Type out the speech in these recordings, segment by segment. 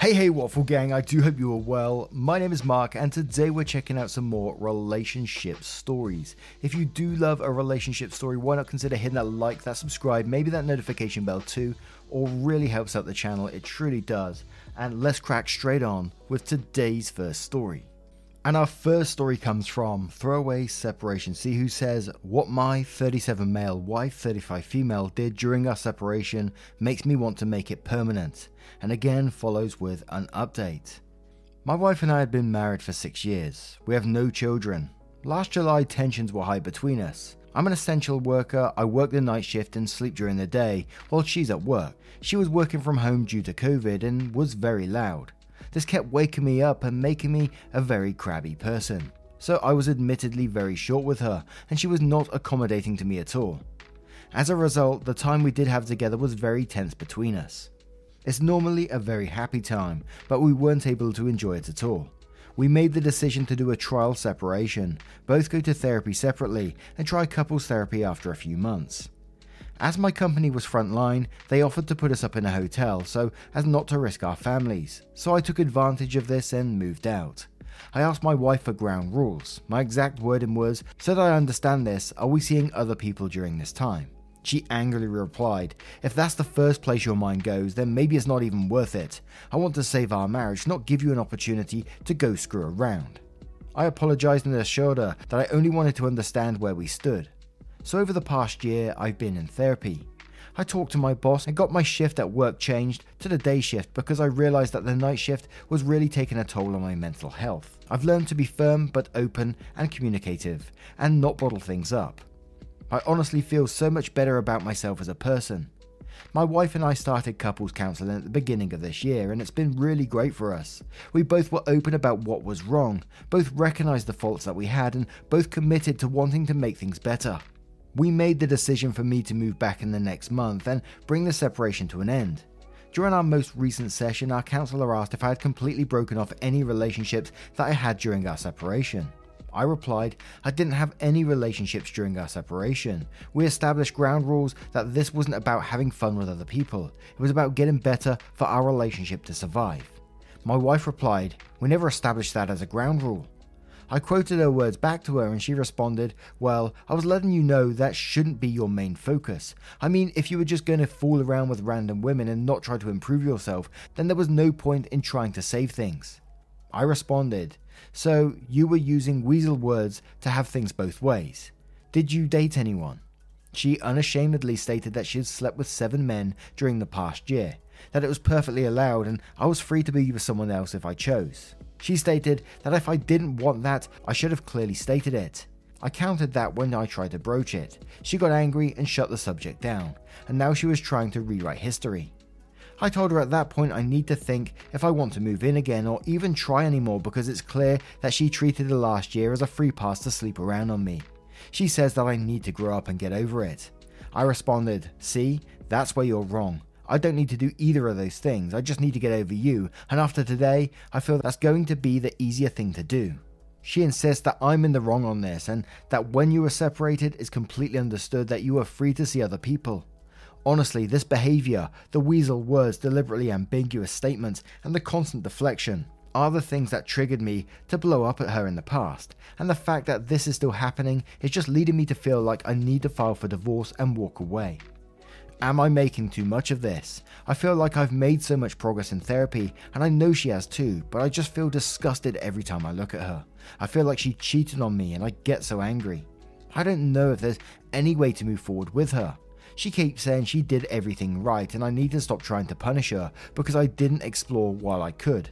Hey, hey, Waffle Gang, I do hope you are well. My name is Mark, and today we're checking out some more relationship stories. If you do love a relationship story, why not consider hitting that like, that subscribe, maybe that notification bell too, or really helps out the channel, it truly does. And let's crack straight on with today's first story. And our first story comes from Throwaway Separation See who says, What my 37 male wife, 35 female did during our separation makes me want to make it permanent. And again follows with an update. My wife and I had been married for six years. We have no children. Last July, tensions were high between us. I'm an essential worker. I work the night shift and sleep during the day while she's at work. She was working from home due to COVID and was very loud. This kept waking me up and making me a very crabby person. So I was admittedly very short with her, and she was not accommodating to me at all. As a result, the time we did have together was very tense between us. It's normally a very happy time, but we weren't able to enjoy it at all. We made the decision to do a trial separation, both go to therapy separately, and try couples therapy after a few months. As my company was frontline, they offered to put us up in a hotel so as not to risk our families, so I took advantage of this and moved out. I asked my wife for ground rules. My exact wording was, So that I understand this, are we seeing other people during this time? She angrily replied, If that's the first place your mind goes, then maybe it's not even worth it. I want to save our marriage, not give you an opportunity to go screw around. I apologized and assured her that I only wanted to understand where we stood. So, over the past year, I've been in therapy. I talked to my boss and got my shift at work changed to the day shift because I realized that the night shift was really taking a toll on my mental health. I've learned to be firm but open and communicative and not bottle things up. I honestly feel so much better about myself as a person. My wife and I started couples counseling at the beginning of this year, and it's been really great for us. We both were open about what was wrong, both recognized the faults that we had, and both committed to wanting to make things better. We made the decision for me to move back in the next month and bring the separation to an end. During our most recent session, our counselor asked if I had completely broken off any relationships that I had during our separation. I replied, I didn't have any relationships during our separation. We established ground rules that this wasn't about having fun with other people, it was about getting better for our relationship to survive. My wife replied, We never established that as a ground rule. I quoted her words back to her and she responded, Well, I was letting you know that shouldn't be your main focus. I mean, if you were just going to fool around with random women and not try to improve yourself, then there was no point in trying to save things. I responded, So you were using weasel words to have things both ways. Did you date anyone? She unashamedly stated that she had slept with seven men during the past year, that it was perfectly allowed and I was free to be with someone else if I chose. She stated that if I didn't want that, I should have clearly stated it. I countered that when I tried to broach it. She got angry and shut the subject down, and now she was trying to rewrite history. I told her at that point I need to think if I want to move in again or even try anymore because it's clear that she treated the last year as a free pass to sleep around on me. She says that I need to grow up and get over it. I responded, See, that's where you're wrong. I don't need to do either of those things. I just need to get over you. And after today, I feel that's going to be the easier thing to do. She insists that I'm in the wrong on this and that when you are separated, it's completely understood that you are free to see other people. Honestly, this behavior, the weasel words, deliberately ambiguous statements, and the constant deflection are the things that triggered me to blow up at her in the past, and the fact that this is still happening is just leading me to feel like I need to file for divorce and walk away. Am I making too much of this? I feel like I've made so much progress in therapy, and I know she has too, but I just feel disgusted every time I look at her. I feel like she cheated on me, and I get so angry. I don't know if there's any way to move forward with her. She keeps saying she did everything right, and I need to stop trying to punish her because I didn't explore while I could.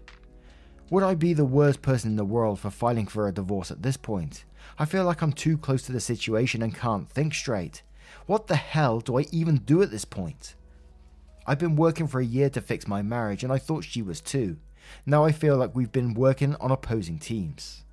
Would I be the worst person in the world for filing for a divorce at this point? I feel like I'm too close to the situation and can't think straight. What the hell do I even do at this point? I've been working for a year to fix my marriage, and I thought she was too. Now I feel like we've been working on opposing teams.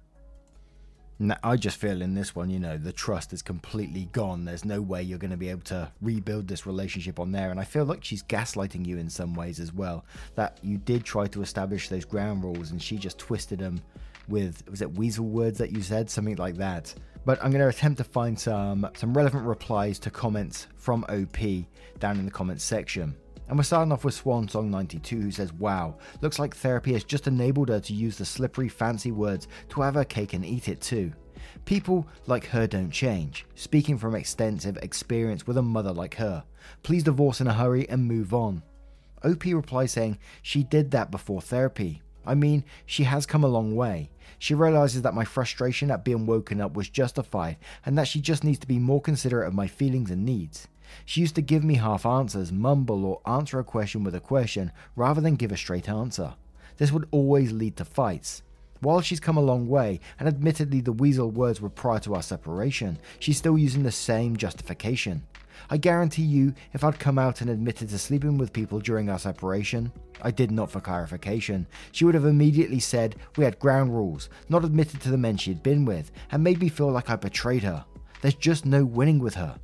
Now, I just feel in this one, you know, the trust is completely gone. There's no way you're going to be able to rebuild this relationship on there. And I feel like she's gaslighting you in some ways as well. That you did try to establish those ground rules and she just twisted them with, was it weasel words that you said? Something like that. But I'm going to attempt to find some, some relevant replies to comments from OP down in the comments section. And we're starting off with Swan Song 92 who says, Wow, looks like therapy has just enabled her to use the slippery fancy words to have her cake and eat it too. People like her don't change, speaking from extensive experience with a mother like her. Please divorce in a hurry and move on. OP replies saying she did that before therapy. I mean, she has come a long way. She realizes that my frustration at being woken up was justified and that she just needs to be more considerate of my feelings and needs. She used to give me half answers, mumble, or answer a question with a question rather than give a straight answer. This would always lead to fights. While she's come a long way, and admittedly the weasel words were prior to our separation, she's still using the same justification. I guarantee you, if I'd come out and admitted to sleeping with people during our separation, I did not for clarification, she would have immediately said we had ground rules, not admitted to the men she had been with, and made me feel like I betrayed her. There's just no winning with her.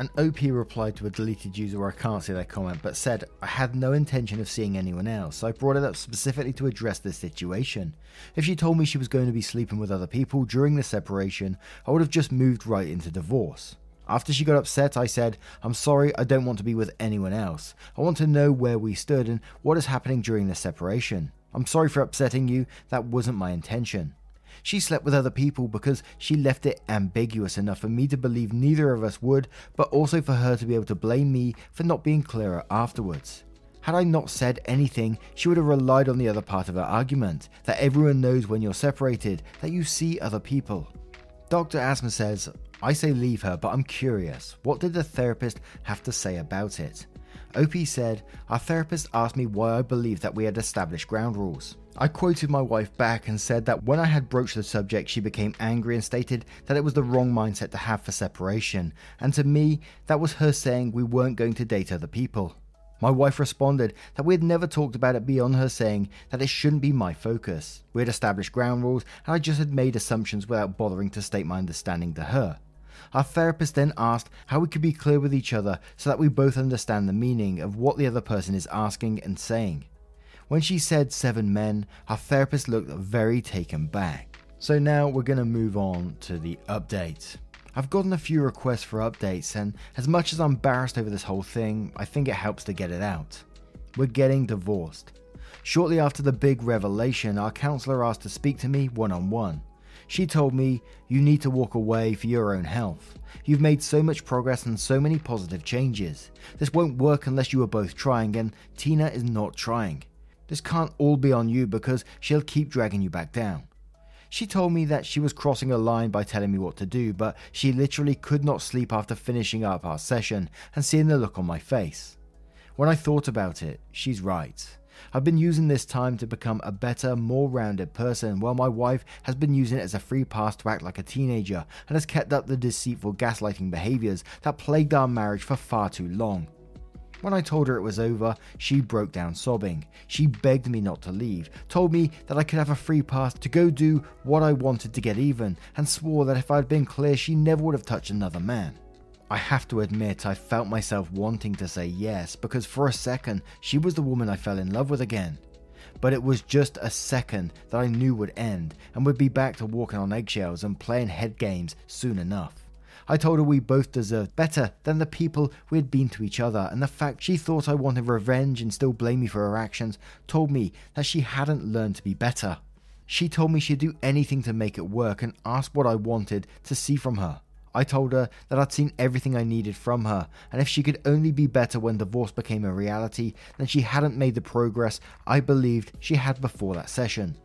An OP replied to a deleted user where I can't see their comment, but said, I had no intention of seeing anyone else, so I brought it up specifically to address this situation. If she told me she was going to be sleeping with other people during the separation, I would have just moved right into divorce. After she got upset, I said, I'm sorry, I don't want to be with anyone else. I want to know where we stood and what is happening during the separation. I'm sorry for upsetting you, that wasn't my intention. She slept with other people because she left it ambiguous enough for me to believe neither of us would, but also for her to be able to blame me for not being clearer afterwards. Had I not said anything, she would have relied on the other part of her argument that everyone knows when you're separated, that you see other people. Dr. Asma says, I say leave her, but I'm curious. What did the therapist have to say about it? OP said, Our therapist asked me why I believed that we had established ground rules. I quoted my wife back and said that when I had broached the subject, she became angry and stated that it was the wrong mindset to have for separation, and to me, that was her saying we weren't going to date other people. My wife responded that we had never talked about it beyond her saying that it shouldn't be my focus. We had established ground rules, and I just had made assumptions without bothering to state my understanding to her. Our therapist then asked how we could be clear with each other so that we both understand the meaning of what the other person is asking and saying. When she said seven men, our therapist looked very taken back. So now we're going to move on to the update. I've gotten a few requests for updates, and as much as I'm embarrassed over this whole thing, I think it helps to get it out. We're getting divorced. Shortly after the big revelation, our counselor asked to speak to me one on one. She told me, You need to walk away for your own health. You've made so much progress and so many positive changes. This won't work unless you are both trying, and Tina is not trying. This can't all be on you because she'll keep dragging you back down. She told me that she was crossing a line by telling me what to do, but she literally could not sleep after finishing up our session and seeing the look on my face. When I thought about it, she's right. I've been using this time to become a better, more rounded person, while my wife has been using it as a free pass to act like a teenager and has kept up the deceitful gaslighting behaviours that plagued our marriage for far too long. When I told her it was over, she broke down sobbing. She begged me not to leave, told me that I could have a free pass to go do what I wanted to get even, and swore that if I'd been clear, she never would have touched another man. I have to admit, I felt myself wanting to say yes, because for a second, she was the woman I fell in love with again. But it was just a second that I knew would end, and would be back to walking on eggshells and playing head games soon enough. I told her we both deserved better than the people we had been to each other, and the fact she thought I wanted revenge and still blamed me for her actions told me that she hadn't learned to be better. She told me she'd do anything to make it work and asked what I wanted to see from her. I told her that I'd seen everything I needed from her, and if she could only be better when divorce became a reality, then she hadn't made the progress I believed she had before that session.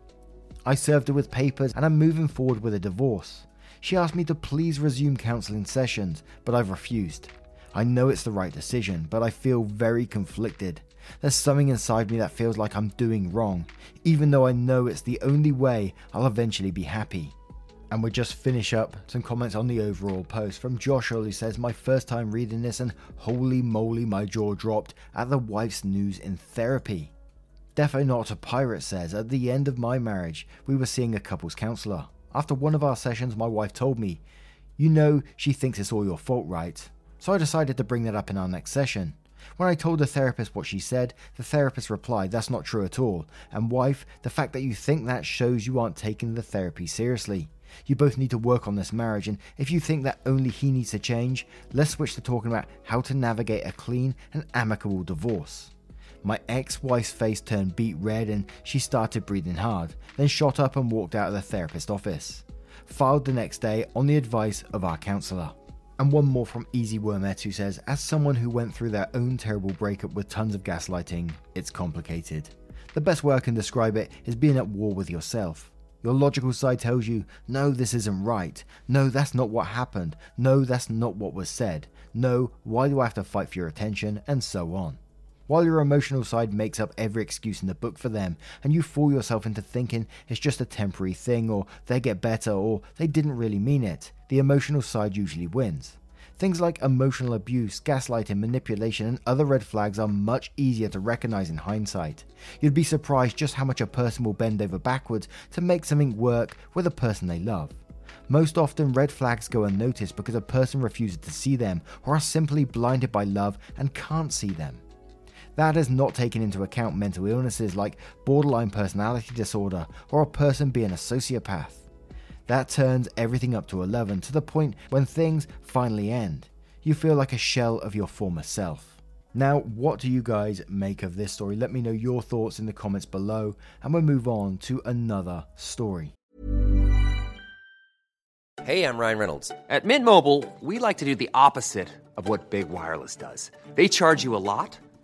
I served her with papers and I'm moving forward with a divorce. She asked me to please resume counseling sessions, but I've refused. I know it's the right decision, but I feel very conflicted. There's something inside me that feels like I'm doing wrong, even though I know it's the only way I'll eventually be happy. And we just finish up some comments on the overall post from Joshua who says, My first time reading this and holy moly, my jaw dropped at the wife's news in therapy. Defo not a pirate says, At the end of my marriage, we were seeing a couples counselor. After one of our sessions, my wife told me, You know, she thinks it's all your fault, right? So I decided to bring that up in our next session. When I told the therapist what she said, the therapist replied, That's not true at all. And wife, the fact that you think that shows you aren't taking the therapy seriously. You both need to work on this marriage, and if you think that only he needs to change, let's switch to talking about how to navigate a clean and amicable divorce. My ex wife's face turned beet red and she started breathing hard, then shot up and walked out of the therapist office. Filed the next day on the advice of our counsellor. And one more from Easy Wormet who says, As someone who went through their own terrible breakup with tons of gaslighting, it's complicated. The best way I can describe it is being at war with yourself. Your logical side tells you, no, this isn't right. No, that's not what happened. No, that's not what was said. No, why do I have to fight for your attention? And so on while your emotional side makes up every excuse in the book for them, and you fool yourself into thinking it's just a temporary thing, or they get better, or they didn't really mean it, the emotional side usually wins. Things like emotional abuse, gaslighting, manipulation, and other red flags are much easier to recognize in hindsight. You'd be surprised just how much a person will bend over backwards to make something work with a person they love. Most often, red flags go unnoticed because a person refuses to see them or are simply blinded by love and can't see them. That has not taken into account mental illnesses like borderline personality disorder or a person being a sociopath. That turns everything up to 11 to the point when things finally end. You feel like a shell of your former self. Now, what do you guys make of this story? Let me know your thoughts in the comments below, and we'll move on to another story. Hey, I'm Ryan Reynolds. At Mint Mobile, we like to do the opposite of what Big Wireless does. They charge you a lot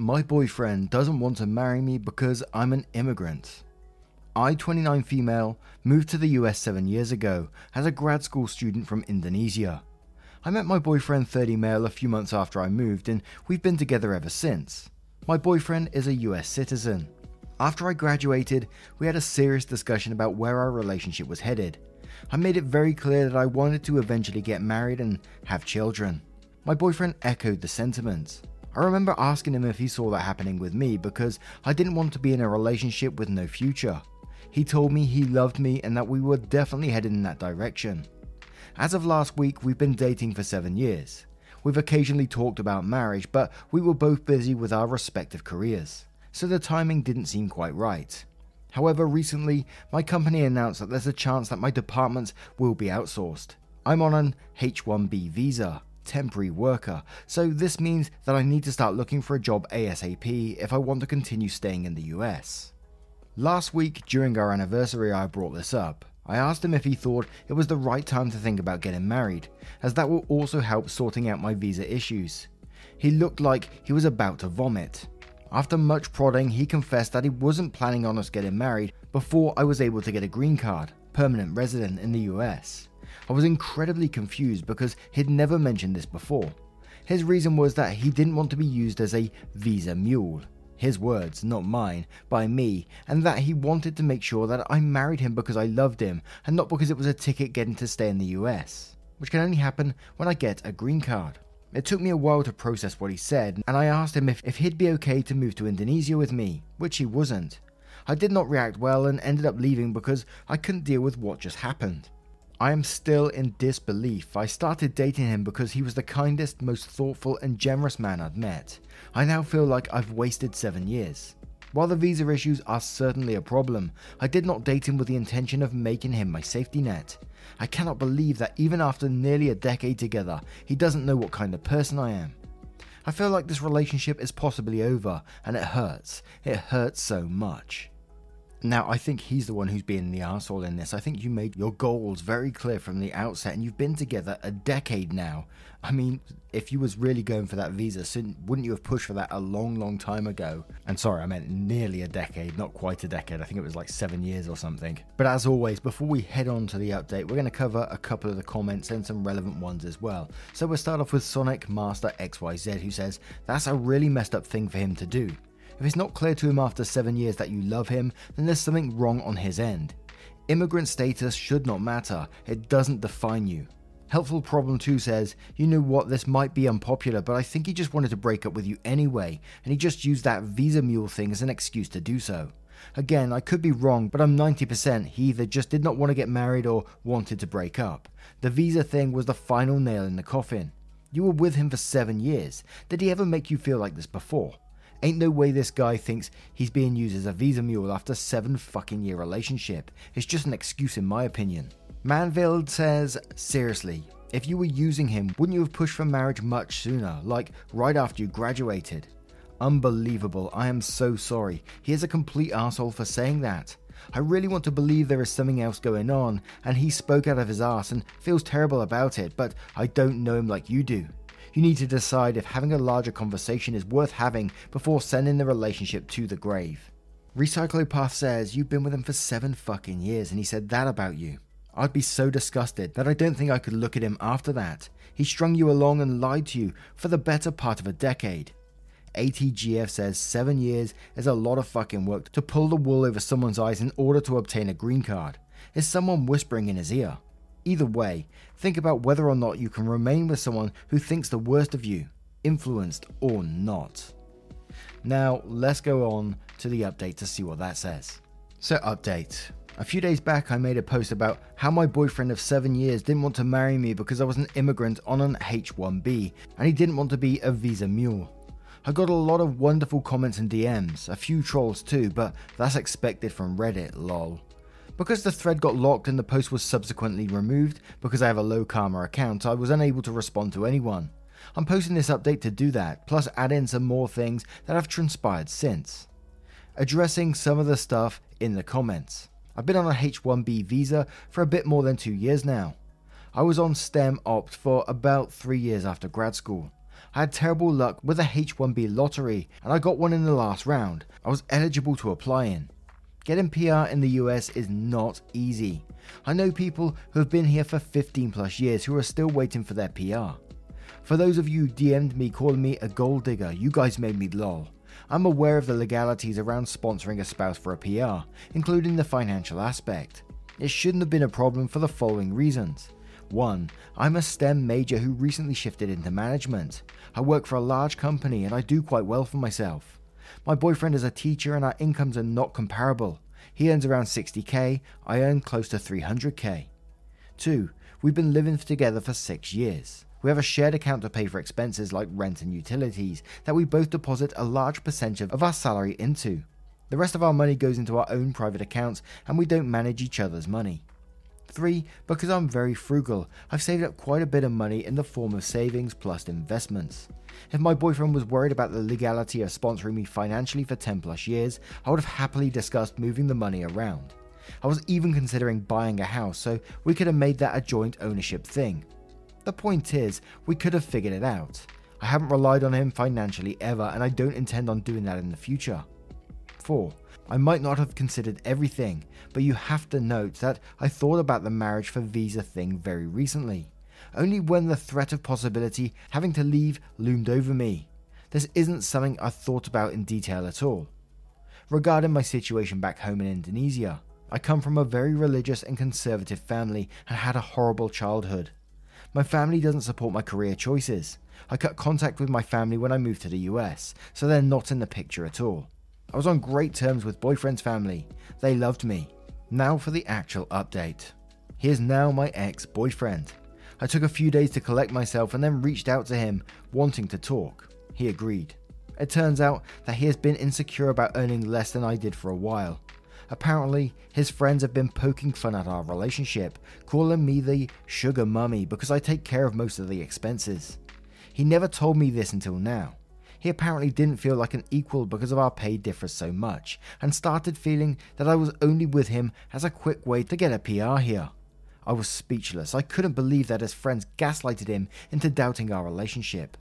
My boyfriend doesn't want to marry me because I'm an immigrant. I, 29 female, moved to the US seven years ago as a grad school student from Indonesia. I met my boyfriend, 30 male, a few months after I moved, and we've been together ever since. My boyfriend is a US citizen. After I graduated, we had a serious discussion about where our relationship was headed. I made it very clear that I wanted to eventually get married and have children. My boyfriend echoed the sentiments. I remember asking him if he saw that happening with me because I didn't want to be in a relationship with no future. He told me he loved me and that we were definitely headed in that direction. As of last week, we've been dating for seven years. We've occasionally talked about marriage, but we were both busy with our respective careers, so the timing didn't seem quite right. However, recently, my company announced that there's a chance that my departments will be outsourced. I'm on an H 1B visa, temporary worker, so this means that I need to start looking for a job ASAP if I want to continue staying in the US. Last week, during our anniversary, I brought this up. I asked him if he thought it was the right time to think about getting married, as that will also help sorting out my visa issues. He looked like he was about to vomit. After much prodding, he confessed that he wasn't planning on us getting married before I was able to get a green card, permanent resident in the US. I was incredibly confused because he'd never mentioned this before. His reason was that he didn't want to be used as a visa mule. His words, not mine, by me, and that he wanted to make sure that I married him because I loved him and not because it was a ticket getting to stay in the US, which can only happen when I get a green card. It took me a while to process what he said, and I asked him if, if he'd be okay to move to Indonesia with me, which he wasn't. I did not react well and ended up leaving because I couldn't deal with what just happened. I am still in disbelief. I started dating him because he was the kindest, most thoughtful, and generous man I'd met. I now feel like I've wasted seven years. While the visa issues are certainly a problem, I did not date him with the intention of making him my safety net. I cannot believe that even after nearly a decade together, he doesn't know what kind of person I am. I feel like this relationship is possibly over, and it hurts. It hurts so much. Now, I think he's the one who's being the asshole in this. I think you made your goals very clear from the outset, and you've been together a decade now. I mean, if you was really going for that visa, wouldn't you have pushed for that a long, long time ago? And sorry, I meant nearly a decade, not quite a decade. I think it was like seven years or something. But as always, before we head on to the update, we're going to cover a couple of the comments and some relevant ones as well. So we'll start off with Sonic Master XYZ, who says, That's a really messed up thing for him to do. If it's not clear to him after seven years that you love him, then there's something wrong on his end. Immigrant status should not matter, it doesn't define you. Helpful Problem 2 says, You know what, this might be unpopular, but I think he just wanted to break up with you anyway, and he just used that visa mule thing as an excuse to do so. Again, I could be wrong, but I'm 90% he either just did not want to get married or wanted to break up. The visa thing was the final nail in the coffin. You were with him for seven years. Did he ever make you feel like this before? Ain't no way this guy thinks he's being used as a visa mule after seven fucking year relationship. It's just an excuse in my opinion. Manville says, seriously, if you were using him, wouldn't you have pushed for marriage much sooner, like right after you graduated? Unbelievable, I am so sorry. He is a complete asshole for saying that. I really want to believe there is something else going on, and he spoke out of his ass and feels terrible about it, but I don't know him like you do. You need to decide if having a larger conversation is worth having before sending the relationship to the grave. Recyclopath says you've been with him for seven fucking years and he said that about you. I'd be so disgusted that I don't think I could look at him after that. He strung you along and lied to you for the better part of a decade. ATGF says seven years is a lot of fucking work to pull the wool over someone's eyes in order to obtain a green card. Is someone whispering in his ear? Either way, think about whether or not you can remain with someone who thinks the worst of you, influenced or not. Now, let's go on to the update to see what that says. So, update. A few days back, I made a post about how my boyfriend of seven years didn't want to marry me because I was an immigrant on an H1B and he didn't want to be a visa mule. I got a lot of wonderful comments and DMs, a few trolls too, but that's expected from Reddit, lol. Because the thread got locked and the post was subsequently removed because I have a low karma account, I was unable to respond to anyone. I'm posting this update to do that, plus add in some more things that have transpired since. Addressing some of the stuff in the comments. I've been on a H1B visa for a bit more than two years now. I was on STEM Opt for about three years after grad school. I had terrible luck with a H1B lottery and I got one in the last round. I was eligible to apply in. Getting PR in the US is not easy. I know people who have been here for 15 plus years who are still waiting for their PR. For those of you who DM'd me calling me a gold digger, you guys made me lol. I'm aware of the legalities around sponsoring a spouse for a PR, including the financial aspect. It shouldn't have been a problem for the following reasons. 1. I'm a STEM major who recently shifted into management. I work for a large company and I do quite well for myself. My boyfriend is a teacher and our incomes are not comparable. He earns around 60k, I earn close to 300k. 2. We've been living together for 6 years. We have a shared account to pay for expenses like rent and utilities that we both deposit a large percentage of our salary into. The rest of our money goes into our own private accounts and we don't manage each other's money. 3. Because I'm very frugal, I've saved up quite a bit of money in the form of savings plus investments. If my boyfriend was worried about the legality of sponsoring me financially for 10 plus years, I would have happily discussed moving the money around. I was even considering buying a house so we could have made that a joint ownership thing. The point is, we could have figured it out. I haven't relied on him financially ever, and I don't intend on doing that in the future. 4. I might not have considered everything, but you have to note that I thought about the marriage for visa thing very recently only when the threat of possibility having to leave loomed over me. This isn't something I thought about in detail at all. Regarding my situation back home in Indonesia, I come from a very religious and conservative family and had a horrible childhood. My family doesn't support my career choices. I cut contact with my family when I moved to the US, so they're not in the picture at all. I was on great terms with boyfriend's family. They loved me. Now for the actual update. He is now my ex boyfriend. I took a few days to collect myself and then reached out to him, wanting to talk. He agreed. It turns out that he has been insecure about earning less than I did for a while. Apparently, his friends have been poking fun at our relationship, calling me the sugar mummy because I take care of most of the expenses. He never told me this until now. He apparently didn't feel like an equal because of our pay differs so much, and started feeling that I was only with him as a quick way to get a PR here. I was speechless. I couldn't believe that his friends gaslighted him into doubting our relationship.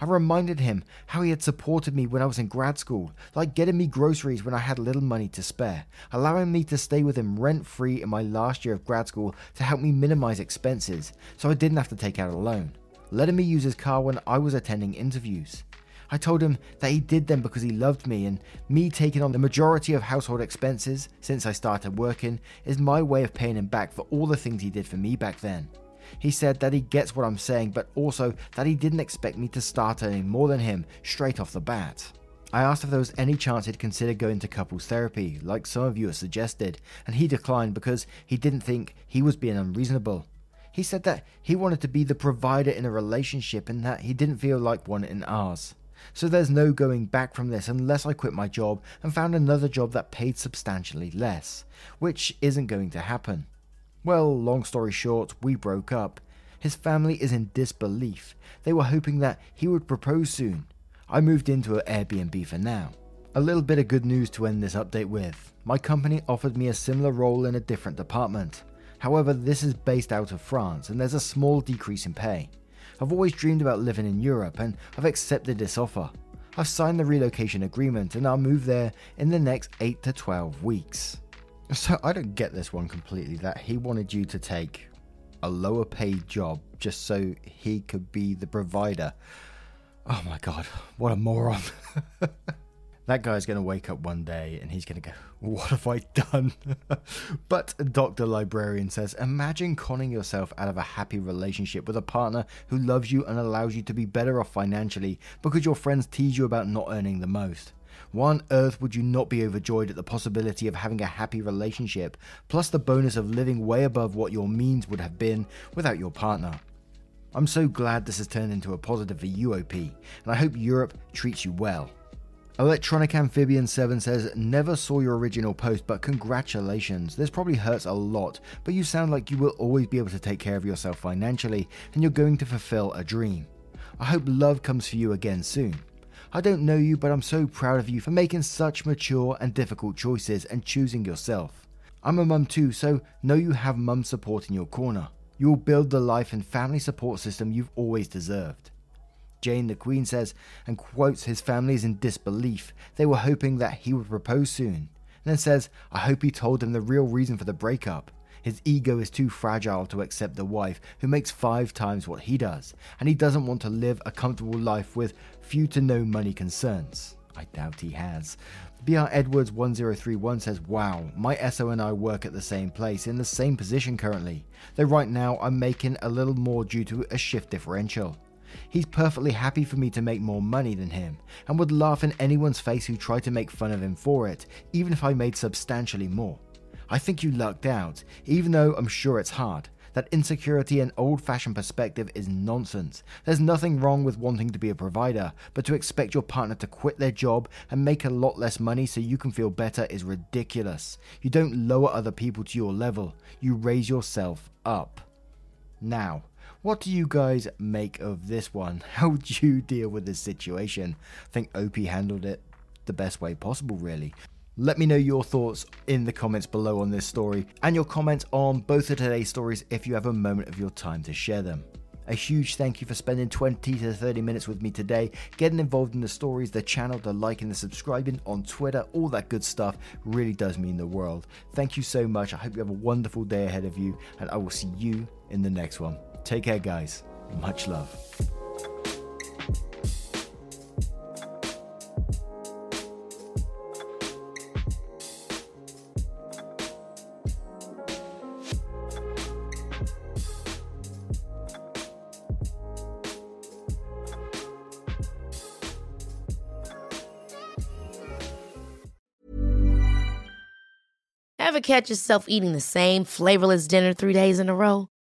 I reminded him how he had supported me when I was in grad school, like getting me groceries when I had little money to spare, allowing me to stay with him rent free in my last year of grad school to help me minimize expenses so I didn't have to take out a loan, letting me use his car when I was attending interviews. I told him that he did them because he loved me, and me taking on the majority of household expenses since I started working is my way of paying him back for all the things he did for me back then. He said that he gets what I'm saying, but also that he didn't expect me to start earning more than him straight off the bat. I asked if there was any chance he'd consider going to couples therapy, like some of you have suggested, and he declined because he didn't think he was being unreasonable. He said that he wanted to be the provider in a relationship and that he didn't feel like one in ours. So there's no going back from this unless I quit my job and found another job that paid substantially less, which isn't going to happen. Well, long story short, we broke up. His family is in disbelief. They were hoping that he would propose soon. I moved into an Airbnb for now. A little bit of good news to end this update with. My company offered me a similar role in a different department. However, this is based out of France and there's a small decrease in pay. I've always dreamed about living in Europe and I've accepted this offer. I've signed the relocation agreement and I'll move there in the next 8 to 12 weeks. So I don't get this one completely that he wanted you to take a lower paid job just so he could be the provider. Oh my god, what a moron. that guy's going to wake up one day and he's going to go, What have I done? but Dr. Librarian says, Imagine conning yourself out of a happy relationship with a partner who loves you and allows you to be better off financially because your friends tease you about not earning the most. Why on earth would you not be overjoyed at the possibility of having a happy relationship, plus the bonus of living way above what your means would have been without your partner? I'm so glad this has turned into a positive for UOP, and I hope Europe treats you well. Electronic Amphibian 7 says, Never saw your original post, but congratulations. This probably hurts a lot, but you sound like you will always be able to take care of yourself financially, and you're going to fulfill a dream. I hope love comes for you again soon. I don't know you, but I'm so proud of you for making such mature and difficult choices and choosing yourself. I'm a mum too, so know you have mum support in your corner. You will build the life and family support system you've always deserved. Jane the Queen says, and quotes his family is in disbelief. They were hoping that he would propose soon. And then says, I hope he told them the real reason for the breakup. His ego is too fragile to accept a wife who makes five times what he does, and he doesn't want to live a comfortable life with few to no money concerns. I doubt he has. BR Edwards 1031 says, Wow, my SO and I work at the same place, in the same position currently, though right now I'm making a little more due to a shift differential. He's perfectly happy for me to make more money than him, and would laugh in anyone's face who tried to make fun of him for it, even if I made substantially more. I think you lucked out, even though I'm sure it's hard. That insecurity and old fashioned perspective is nonsense. There's nothing wrong with wanting to be a provider, but to expect your partner to quit their job and make a lot less money so you can feel better is ridiculous. You don't lower other people to your level, you raise yourself up. Now, what do you guys make of this one? How would you deal with this situation? I think OP handled it the best way possible, really. Let me know your thoughts in the comments below on this story and your comments on both of today's stories if you have a moment of your time to share them. A huge thank you for spending 20 to 30 minutes with me today, getting involved in the stories, the channel, the liking, the subscribing on Twitter, all that good stuff really does mean the world. Thank you so much. I hope you have a wonderful day ahead of you, and I will see you in the next one. Take care, guys. Much love. Ever catch yourself eating the same flavorless dinner three days in a row?